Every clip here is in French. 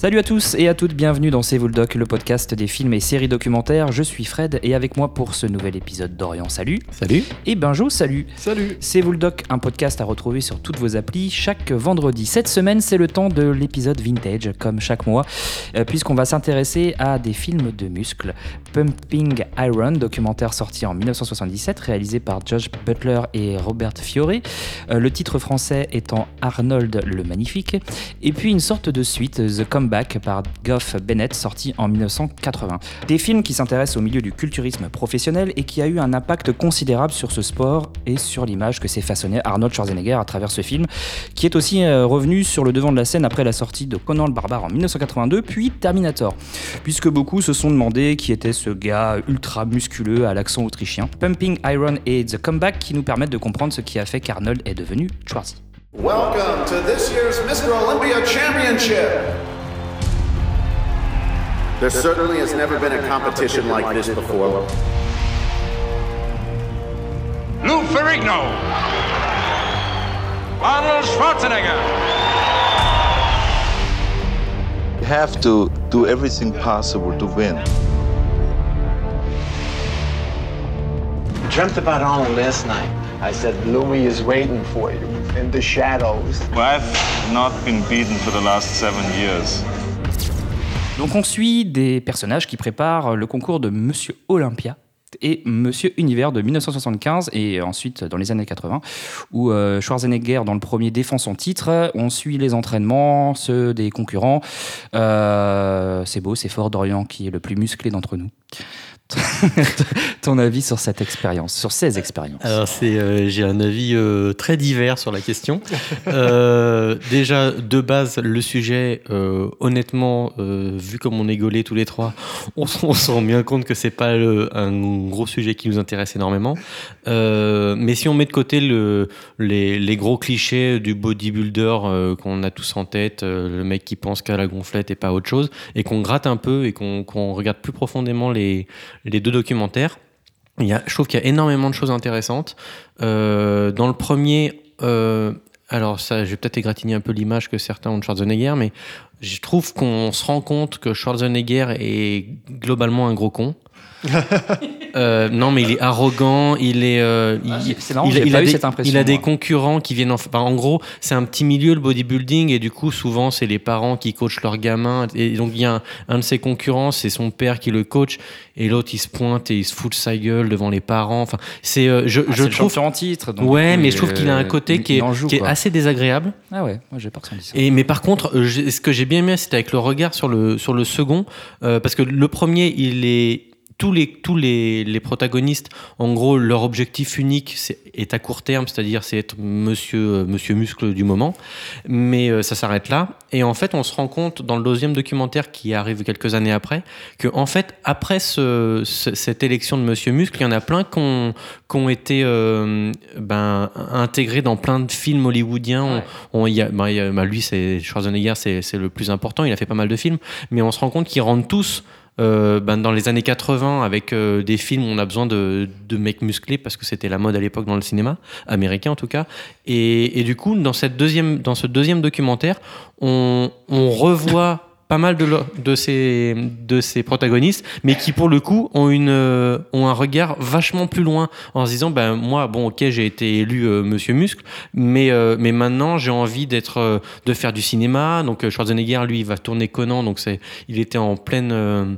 Salut à tous et à toutes, bienvenue dans C'est vous le doc, le podcast des films et séries documentaires. Je suis Fred et avec moi pour ce nouvel épisode d'Orient, salut. Salut. Et Benjo, salut. Salut. C'est vous le doc, un podcast à retrouver sur toutes vos applis chaque vendredi. Cette semaine, c'est le temps de l'épisode vintage, comme chaque mois, euh, puisqu'on va s'intéresser à des films de muscles. Pumping Iron, documentaire sorti en 1977, réalisé par Josh Butler et Robert Fiore. Euh, le titre français étant Arnold le Magnifique. Et puis une sorte de suite, The Comeback par Goff Bennett, sorti en 1980. Des films qui s'intéressent au milieu du culturisme professionnel et qui a eu un impact considérable sur ce sport et sur l'image que s'est façonné Arnold Schwarzenegger à travers ce film, qui est aussi euh, revenu sur le devant de la scène après la sortie de Conan le Barbare en 1982, puis Terminator, puisque beaucoup se sont demandé qui était ce gars ultra musculeux à l'accent autrichien. Pumping Iron et The Comeback qui nous permettent de comprendre ce qui a fait qu'Arnold est devenu Schwarzy. Welcome to this year's Mr. Olympia Championship. There certainly has never been a competition like this before. Lou Ferrigno. Arnold Schwarzenegger. You have to do everything possible to win. Dreamt about Arnold last night. I said, Louis is waiting for you in the shadows. Well, I've not been beaten for the last seven years. Donc on suit des personnages qui préparent le concours de Monsieur Olympia et Monsieur Univers de 1975 et ensuite dans les années 80 où euh, Schwarzenegger dans le premier défend son titre on suit les entraînements ceux des concurrents Euh, c'est beau c'est fort Dorian qui est le plus musclé d'entre nous ton avis sur cette expérience sur ces expériences Alors c'est, euh, j'ai un avis euh, très divers sur la question. Euh, déjà de base le sujet, honnêtement, vu comme on est gaulés tous les trois, on, se rend bien compte que c'est pas le- un gros sujet qui nous intéresse énormément. Mais si on met de côté le, les, les gros clichés du bodybuilder qu'on a tous en tête, le mec qui pense qu'à la gonflette et pas à autre chose, et qu'on gratte un peu et qu'on qu'on regarde plus profondément les, les deux documentaires. Il y a, je trouve qu'il y a énormément de choses intéressantes. Euh, dans le premier, euh, alors ça, je vais peut-être égratigner un peu l'image que certains ont de Schwarzenegger, mais je trouve qu'on se rend compte que Schwarzenegger est globalement un gros con. Euh, non, mais il est arrogant, il est. euh, il, Ah, marrant, il, il a des, cette impression, il a des moi. concurrents qui viennent. En, enfin, en gros, c'est un petit milieu le bodybuilding et du coup, souvent, c'est les parents qui coachent leurs gamins. Et donc, il y a un, un de ses concurrents, c'est son père qui le coach, et l'autre, il se pointe et il se fout de sa gueule devant les parents. Enfin, c'est. euh, je Ah, je trouve. en titre donc, Ouais, mais je trouve qu'il a un côté qui est, en joue, qui est quoi. assez désagréable. ah ouais moi j'ai pas ressenti ça Et mais par contre, ce que j'ai bien aimé, c'était avec le regard sur le sur le second, parce que le premier, il est tous les tous les, les protagonistes, en gros, leur objectif unique est à court terme, c'est-à-dire c'est être Monsieur euh, Monsieur muscle du moment, mais euh, ça s'arrête là. Et en fait, on se rend compte dans le deuxième documentaire qui arrive quelques années après, que en fait, après ce, ce- cette élection de Monsieur muscle, il y en a plein qui ont qui ont été euh, ben intégrés dans plein de films hollywoodiens. On- Ouais. on, il y a, il y a- bah, lui, c'est Schwarzenegger, c'est c'est le plus important. Il a fait pas mal de films, mais on se rend compte qu'ils rentrent tous euh, ben, dans les années 80 avec euh, des films où on a besoin de, mecs musclés parce que c'était la mode à l'époque dans le cinéma américain en tout cas. Et, du coup, dans cette deuxième, dans ce deuxième documentaire, on, revoit pas mal de, ces, de ces protagonistes, mais qui pour le coup ont, une, euh, ont un regard vachement plus loin en se disant ben moi bon ok j'ai été élu Monsieur Muscle, mais mais maintenant j'ai envie d'être de faire du cinéma. Donc Schwarzenegger lui il va tourner Conan, donc c'est il était en pleine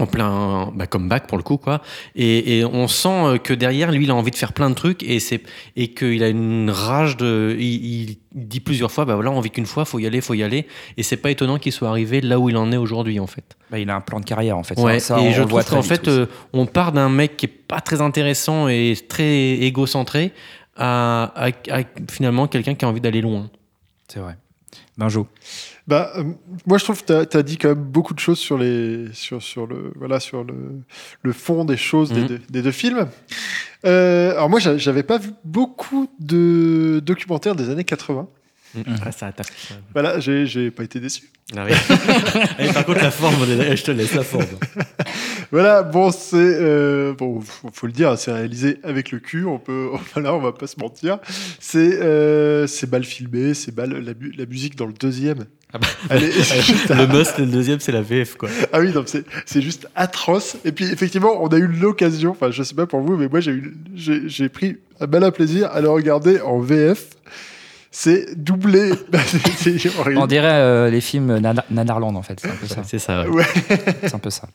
en plein bah, comeback pour le coup quoi. Et, et on sent euh, que derrière lui il a envie de faire plein de trucs et c'est et qu'il a une rage de il, il dit plusieurs fois bah voilà on vit qu'une fois faut y aller faut y aller. Et c'est pas étonnant qu'il soit arrivé là où il en est aujourd'hui en fait. Bah, il a un plan de carrière en fait. Ouais, Ça, ça, et on je trouve qu'en fait, euh, on part d'un mec qui est pas très intéressant et très égocentré à, à- à finalement quelqu'un qui a envie d'aller loin. c'est vrai Benjo Bah, euh, moi, je trouve que tu as, dit quand même beaucoup de choses sur, les, sur, sur, le, voilà, sur le, le fond des choses des, Mhm. deux, des deux films. Euh, alors, moi, j'a- j'avais pas vu beaucoup de documentaires des années 80. Ah, ça attaque. Voilà, j'ai j'ai pas été déçu. Ah oui. Eh, par contre, la forme, je te laisse la forme. Voilà, bon, c'est euh, bon, faut, faut le dire, c'est réalisé avec le cul. On peut, voilà, on va pas se mentir. C'est euh, c'est mal filmé, c'est mal la, mu- la musique dans le deuxième Elle est juste Le must, le deuxième, c'est la VF, quoi. Ah oui, non, c'est, c'est juste atroce. Et puis, effectivement, on a eu l'occasion, enfin, je sais pas pour vous, mais moi, j'ai, eu, j'ai, j'ai pris un malin plaisir à le regarder en VF. C'est doublé. c'est horrible. On dirait euh, les films Nana- Nanarland en fait, c'est un peu ça. C'est ça, ouais. Ouais. C'est un peu ça.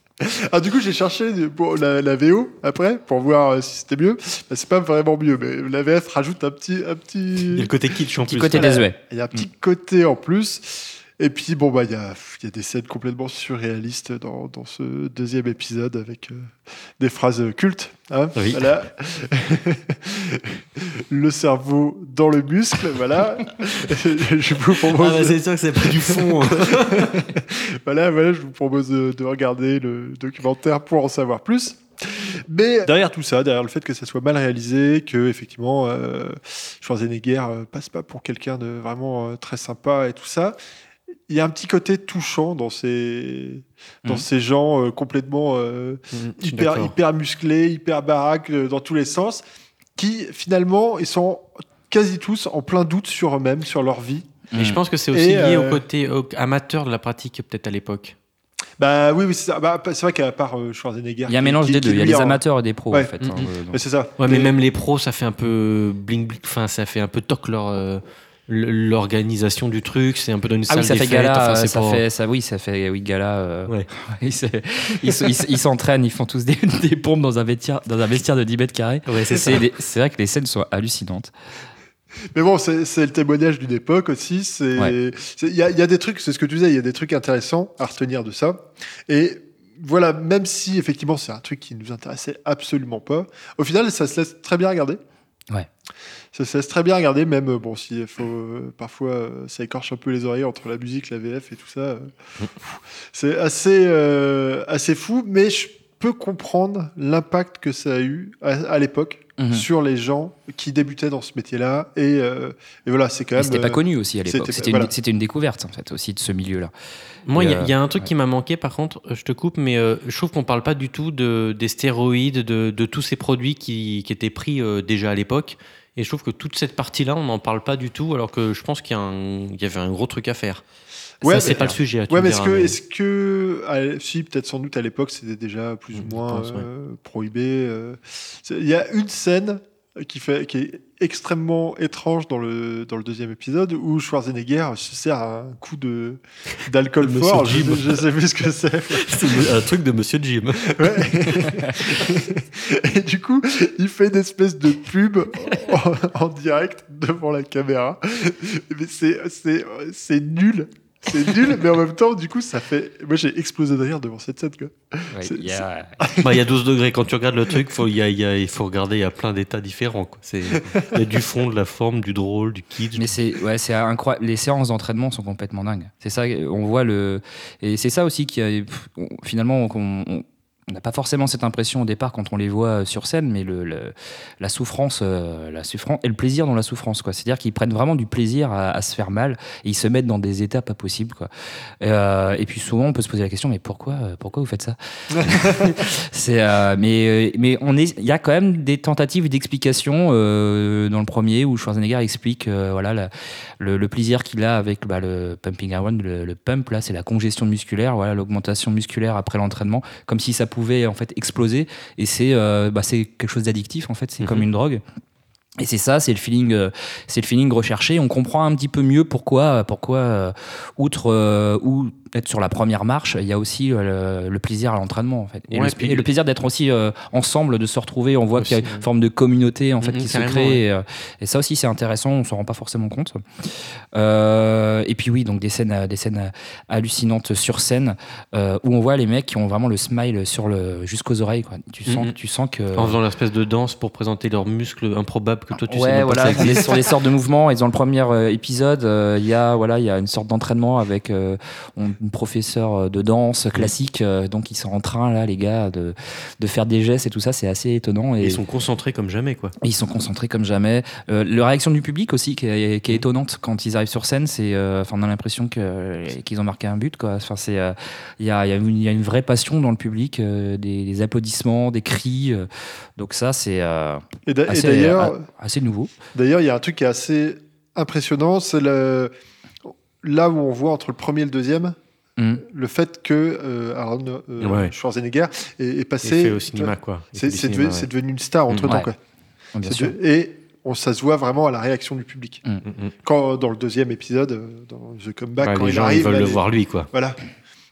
Ah, du coup, j'ai cherché pour la, la VO après pour voir euh, si c'était mieux. Bah, c'est pas vraiment mieux, mais la VF rajoute un petit, un Il y a petit, le côté kitsch en Petit plus. côté Voilà. désuet. il y a un petit côté en plus. Et puis, bon, bah, il y a, il y a des scènes complètement surréalistes dans, dans ce deuxième épisode avec euh, des phrases cultes. hein. Oui. Voilà. le cerveau dans le muscle, voilà. je vous Ah, propose, bah, c'est sûr que c'est pas du fond. hein. voilà, voilà, je vous propose de, de regarder le documentaire pour en savoir plus. Mais derrière tout ça, derrière le fait que ça soit mal réalisé, que effectivement euh, Schwarzenegger euh, passe pas pour quelqu'un de vraiment euh, très sympa et tout ça, il y a un petit côté touchant dans ces dans Mhm. ces gens euh, complètement euh, suis hyper hyper musclés, hyper baraques euh, dans tous les sens, qui finalement ils sont quasi tous en plein doute sur eux-mêmes, sur leur vie. Et je pense que c'est aussi Et, lié euh, au côté au- amateur de la pratique, peut-être à l'époque. Bah oui, oui c'est ça. Bah, c'est vrai qu'à part euh, Schwarzenegger, Il y a un mélange qui- des qui, deux. Il y a les en- amateurs et des pros Ouais. en fait. Mhm. hein. Ouais, c'est ça. Ouais, mais même les pros, ça fait un peu bling bling. Enfin, ça fait un peu toc leur euh, l'organisation du truc. C'est un peu dans une Ah salle oui, ça des fait fêtes. gala, Enfin, c'est ça pas- fait ça, oui, ça fait oui gala. euh, Ouais. ils se- ils se- ils se- ils s'entraînent, ils font tous des, des pompes dans un vestiaire, dans un vestiaire de 10 mètres carrés. Ouais, c'est vrai que les scènes sont hallucinantes. Mais bon, c'est le témoignage d'une époque aussi. C'est, Ouais. c'est- il y, a, il y a des trucs, c'est ce que tu disais, il y a des trucs intéressants à retenir de ça. Et voilà, même si effectivement c'est un truc qui nous intéressait absolument pas, au final, ça se laisse très bien regarder. Ouais. Ça se laisse très bien regarder, même euh, bon, si faut euh, parfois euh, ça écorche un peu les oreilles entre la musique, la VF et tout ça. euh, c'est assez euh, assez fou, mais je peux comprendre l'impact que ça a eu à, à l'époque Mhm. sur les gens qui débutaient dans ce métier-là. Et, euh, et voilà, c'est quand même. C'était pas euh, connu aussi à l'époque. c'était- voilà. une, découverte en fait aussi de ce milieu-là. Moi, il y, a- y a un truc ouais. qui m'a manqué, par contre, euh, je te coupe, mais euh, je trouve qu'on parle pas du tout de, des stéroïdes, de, de tous ces produits qui, qui étaient pris euh, déjà à l'époque. Et je trouve que toute cette partie-là, on n'en parle pas du tout, alors que je pense qu'il y, un- avait un gros truc à faire. Ouais, Ça, c'est pas le sujet. Ouais, mais est-ce que, mais- est-ce que, ah, si peut-être sans doute à l'époque c'était déjà plus ou moins pense, ouais. euh, prohibé. euh. Il y a une scène qui fait, qui est extrêmement étrange dans le dans le deuxième épisode où Schwarzenegger se sert un coup de d'alcool fort. Je, Jim. je sais plus ce que c'est. C'est un truc de Monsieur Jim. Ouais. Et du coup, il fait une espèce de pub en, en direct devant la caméra. Mais c'est, c'est, c'est nul. C'est nul, mais en même temps, du coup, ça fait. Moi, j'ai explosé de rire devant cette scène, quoi. Ouais, il y a- Bah, il y a 12 degrés. Quand tu regardes le truc, faut, il, y a, il, y a- il faut regarder, il y a plein d'états différents. Il y a du fond, de la forme, du drôle, du kitsch. Mais c'est ouais, incroyable. Les séances d'entraînement sont complètement dingues. C'est ça, on voit le et c'est ça aussi qui a- finalement on on- on n'a pas forcément cette impression au départ quand on les voit euh, sur scène, mais le, le- la souffrance, euh, la souffrance et le plaisir dans la souffrance, quoi. C'est-à-dire qu'ils prennent vraiment du plaisir à, à se faire mal et ils se mettent dans des états pas possibles, quoi. Euh, et puis souvent on peut se poser la question, mais pourquoi, pourquoi vous faites ça? C'est, euh, mais, mais on est, il y a quand même des tentatives d'explication dans le premier où Schwarzenegger explique, voilà, la- le, le plaisir qu'il a avec bah, le pumping iron, le, le pump là, c'est la congestion musculaire, voilà, l'augmentation musculaire après l'entraînement, comme si ça pouvait en fait exploser. Et c'est, euh, bah, quelque chose d'addictif en fait, c'est comme une drogue. Et c'est ça, c'est le feeling, euh, c'est le feeling recherché. On comprend un petit peu mieux pourquoi, pourquoi, euh, outre être sur la première marche, il y a aussi euh, le, le plaisir à l'entraînement en fait, et, Ouais, le, puis- et le plaisir d'être aussi euh, ensemble, de se retrouver. On voit qu'il y a une forme de communauté en fait Mhm, qui se crée. ouais. Et, euh, et ça aussi, c'est intéressant. On s'en rend pas forcément compte. Euh, et puis oui, donc des scènes, des scènes hallucinantes sur scène euh, où on voit les mecs qui ont vraiment le smile sur le jusqu'aux oreilles. Quoi. Tu sens, Mhm. tu sens que En faisant l'espèce de danse pour présenter leurs muscles improbables que toi tu sais ouais, pas voilà, existe. sur des sortes de mouvements. Et dans le premier épisode, euh, il y a voilà, il y a une sorte d'entraînement avec euh, on- une professeure euh, de danse classique. euh, donc ils sont en train là, les gars, de, de faire des gestes et tout ça. C'est assez étonnant. Et Ils sont concentrés comme jamais quoi. ils sont concentrés comme jamais. Euh, la réaction du public aussi, qui est, qui est étonnante quand ils arrivent sur scène, c'est, euh, enfin, on a l'impression que qu'ils ont marqué un but, quoi. Enfin, c'est, euh, il y a, il y a une, il y a une vraie passion dans le public, euh, des, des applaudissements, des cris. euh, donc ça, c'est euh, assez, d'ailleurs, assez nouveau. D'ailleurs, il y a un truc qui est assez impressionnant, c'est le, là où on voit entre le premier et le deuxième, Mm. le fait que euh, Arnold euh, Ouais. Schwarzenegger est, est C'est passé fait au cinéma, quoi. C'est devenu, ouais. c'est devenu une star entre temps. Ouais. Quoi. Bien sûr. de- et on, ça se voit vraiment à la réaction du public. Mm, mm. Quand dans le deuxième épisode, euh, dans The Comeback, Ouais, quand les il gens arrive, ils veulent là, le les- voir lui, quoi. Voilà.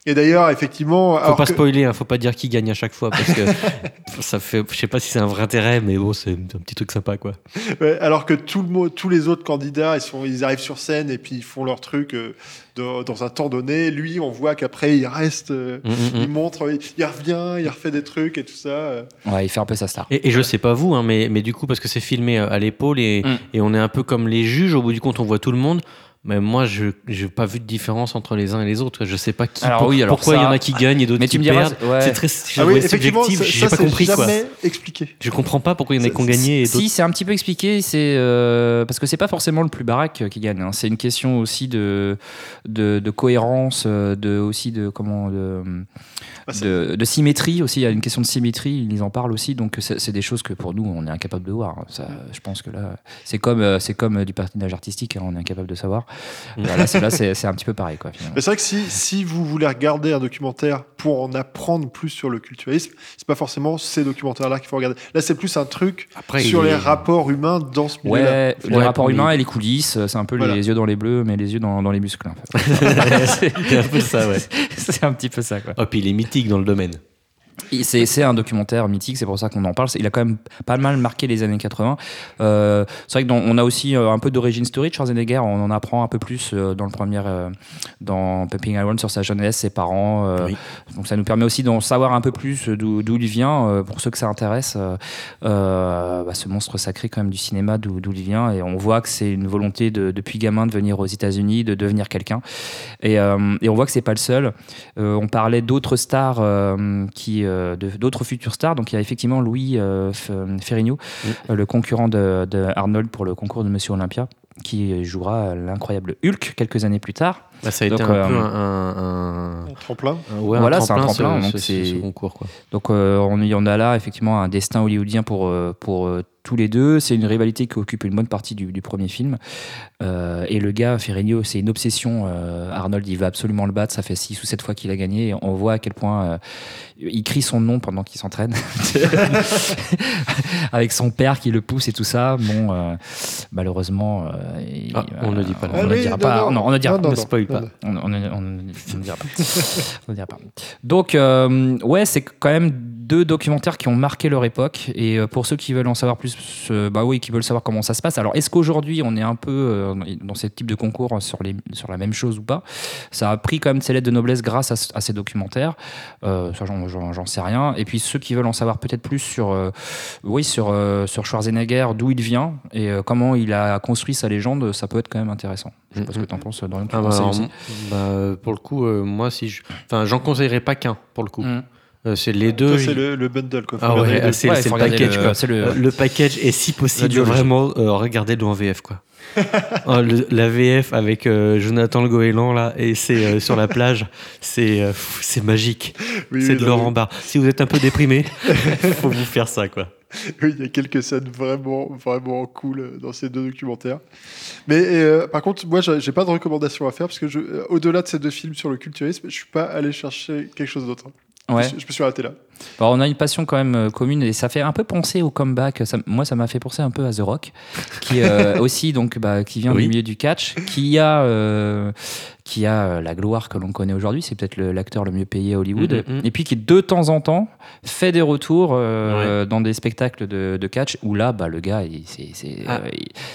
Et d'ailleurs, effectivement, Faut pas que- spoiler, hein, faut pas dire qui gagne à chaque fois parce que ça fait, je sais pas si c'est un vrai intérêt, mais bon, c'est un petit truc sympa, quoi. Ouais, alors que tout le mo- tous les autres candidats, ils, sont, ils arrivent sur scène et puis ils font leur truc euh, dans, dans un temps donné. Lui, on voit qu'après, il reste, euh, Mm, mm, il mm. montre, il, il revient, il refait des trucs et tout ça. euh. Ouais, il fait un peu sa star. Et, et je sais pas vous, hein, mais, mais du coup, parce que c'est filmé à l'épaule et, Mm. et on est un peu comme les juges, au bout du compte, on voit tout le monde. Mais moi, je n'ai pas vu de différence entre les uns et les autres. Je sais pas qui, Alors oui, alors pourquoi il y en a qui gagnent et d'autres Mais qui tu me diras, perdent. ouais. C'est très Ah oui, subjectif, j'ai pas compris quoi. expliqué. Je comprends pas pourquoi il y en a qui ont gagné et. Si, c'est un petit peu expliqué, c'est euh, parce que c'est pas forcément le plus baraque euh, qui gagne. hein. C'est une question aussi de, de, de cohérence, euh, de aussi de comment de, de, de symétrie aussi. Il y a une question de symétrie, ils en parlent aussi. Donc c'est des choses que pour nous on est incapable de voir. hein. Ça, je pense que là, c'est comme euh, c'est comme euh, du patinage artistique, hein, on est incapable de savoir. Là, c'est- là, c'est un petit peu pareil quoi. finalement. Mais c'est vrai que si, si vous voulez regarder un documentaire pour en apprendre plus sur le culturisme, c'est pas forcément ces documentaires-là qu'il faut regarder. Là, c'est plus un truc Après, sur les est- rapports humains dans ce milieu-là. Ouais, les Ouais, rapports humains et les coulisses, euh, c'est un peu Voilà. les yeux dans les bleus, mais les yeux dans, dans les muscles. en fait. C'est un peu ça, ouais. c'est un petit peu ça quoi. Oh, puis il est dans le domaine. C'est un documentaire mythique, c'est pour ça qu'on en parle. Il a quand même pas mal marqué les années 80. Euh, c'est vrai qu'on a aussi euh, un peu d'origine story de Schwarzenegger. On en apprend un peu plus euh, dans le premier, dans Pumping Iron sur sa jeunesse, ses parents. Oui. Donc ça nous permet aussi d'en savoir un peu plus d'où il vient. pour ceux que ça intéresse, euh, bah, ce monstre sacré quand même du cinéma, d'où il vient. Et on voit que c'est une volonté de, depuis gamin de venir aux États-Unis, de devenir quelqu'un. Et, euh, et on voit que c'est pas le seul. On parlait d'autres stars qui, d'autres futurs stars. Donc il y a effectivement Louis euh, F- Ferrigno, euh, le concurrent de, de Arnold pour le concours de Monsieur Olympia, qui jouera l'incroyable Hulk quelques années plus tard. Bah, ça a été Donc, un euh, peu un, un- Un tremplin. ouais, Voilà, c'est un tremplin, ce, donc ce- c'est- ce concours. Quoi. Donc euh, on y en a là effectivement un destin hollywoodien pour, euh, pour euh, tous les deux. C'est une rivalité qui occupe une bonne partie du, du premier film. Euh, et le gars, Ferrigno, c'est une obsession. Euh, Arnold, il va absolument le battre. Ça fait six ou sept fois qu'il a gagné. Et on voit à quel point euh, il crie son nom pendant qu'il s'entraîne. Avec son père qui le pousse et tout ça. Bon, euh, malheureusement, euh, il- Ah, on ne dit pas On ne dira pas. non. On ne dira pas. non, ne spoil pas. non. On, ne dira pas. On ne dira pas. Donc, euh, ouais, c'est quand même deux documentaires qui ont marqué leur époque. Et euh, pour ceux qui veulent en savoir plus, euh, bah oui, qui veulent savoir comment ça se passe. Alors, est-ce qu'aujourd'hui, on est un peu euh, dans ce type de concours sur, les, sur la même chose ou pas? Ça a pris quand même ses lettres de noblesse grâce à, ce- à ces documentaires. Euh, ça, j'en- sais rien. Et puis, ceux qui veulent en savoir peut-être plus sur, euh, oui, sur, euh, sur Schwarzenegger, d'où il vient et comment il a construit sa légende, ça peut être quand même intéressant. Je sais pas ce que tu en penses, Dorian. tu Ah bah, aussi? bah, pour le coup, moi, si je. Enfin, j'en conseillerais pas qu'un, pour le coup. Mm. Euh, c'est les deux. C'est le, le bundle. Quoi. Ah ouais, ah, c'est Ouais, le package. le- quoi. c'est le- Euh, le package et si possible vraiment euh, regardez-le en VF quoi. Oh, le- la VF avec euh, Jonathan Le Goéland là et c'est euh, sur la plage, c'est euh, magique. Oui, c'est oui, de Laurent Barre. Si vous êtes un peu déprimé, faut vous faire ça quoi. Oui, il y a quelques scènes vraiment, vraiment cool dans ces deux documentaires. Mais euh, par contre, moi, j'ai pas de recommandation à faire parce que je, au-delà de ces deux films sur le culturisme, je suis pas allé chercher quelque chose d'autre. Ouais. Je, je me suis arrêté là. Alors, on a une passion quand même euh, commune et ça fait un peu penser au comeback. Ça- moi, ça m'a fait penser un peu à The Rock, qui euh, aussi donc bah, qui vient Oui. du milieu du catch, qui a euh, qui a euh, la gloire que l'on connaît aujourd'hui. C'est peut-être l'acteur le mieux payé à Hollywood. Mhm, mhm. Et puis qui de temps en temps fait des retours euh, dans des spectacles de, de catch où là, bah, le gars, c'est c'est Ah. euh,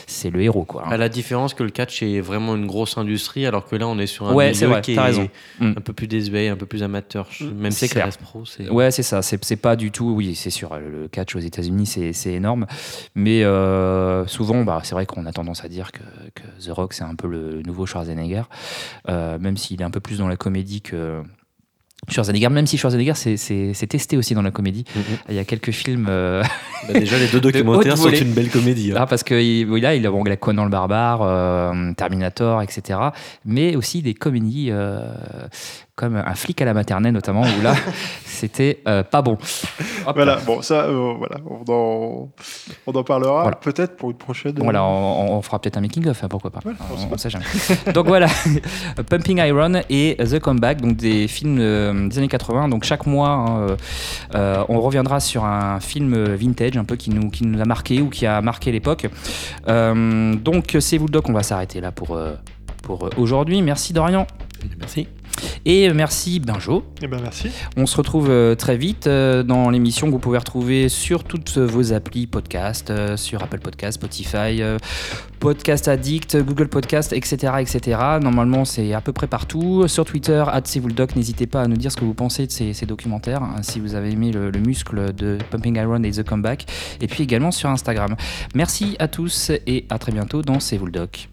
c'est le héros quoi. hein. À la différence que le catch est vraiment une grosse industrie alors que là on est sur un Ouais, c'est vrai, qui est raison. Mm. un peu plus désuet, un peu plus amateur. Même C'est si reste pro, c'est Ouais, c'est ça. C'est c'est pas du tout. Oui, c'est sûr. Le catch aux États-Unis, c'est c'est énorme. Mais euh, souvent, bah, c'est vrai qu'on a tendance à dire que, que The Rock, c'est un peu le nouveau Schwarzenegger, même s'il est un peu plus dans la comédie que. Schwarzenegger, même si Schwarzenegger c'est- testé aussi dans la comédie. Mhm. Il y a quelques films. euh, Bah, déjà les deux documentaires sont une belle comédie. hein. Ah, parce que oui, là, il a, bon, il a Conan le barbare, euh, Terminator, etc. Mais aussi des comédies euh, comme un flic à la maternelle notamment, où là, c'était euh, pas bon. Hop. Voilà, bon, ça, euh, voilà, on en, on en parlera Voilà. peut-être pour une prochaine. Voilà, on, on fera peut-être un making-of, hein, pourquoi pas. On on, sait jamais. donc voilà, Pumping Iron et The Comeback, donc des films euh, des années 80. Donc chaque mois, hein, euh, euh, on reviendra sur un film vintage, un peu qui nous, qui nous a marqué ou qui a marqué l'époque. Euh, donc c'est vous le doc, on va s'arrêter là pour, euh, pour euh, aujourd'hui. Merci Dorian. Merci. Et merci Benjo. Eh ben, merci. On se retrouve euh, très vite euh, dans l'émission que vous pouvez retrouver sur toutes vos applis podcast, euh, sur Apple Podcast, Spotify, Podcast Addict, Google Podcast, etc. etc. Normalement, c'est à peu près partout. Sur Twitter, @cvuldoc, n'hésitez pas à nous dire ce que vous pensez de ces, ces documentaires, hein, si vous avez aimé le, le muscle de Pumping Iron et The Comeback, et puis également sur Instagram. Merci à tous et à très bientôt dans C'est doc.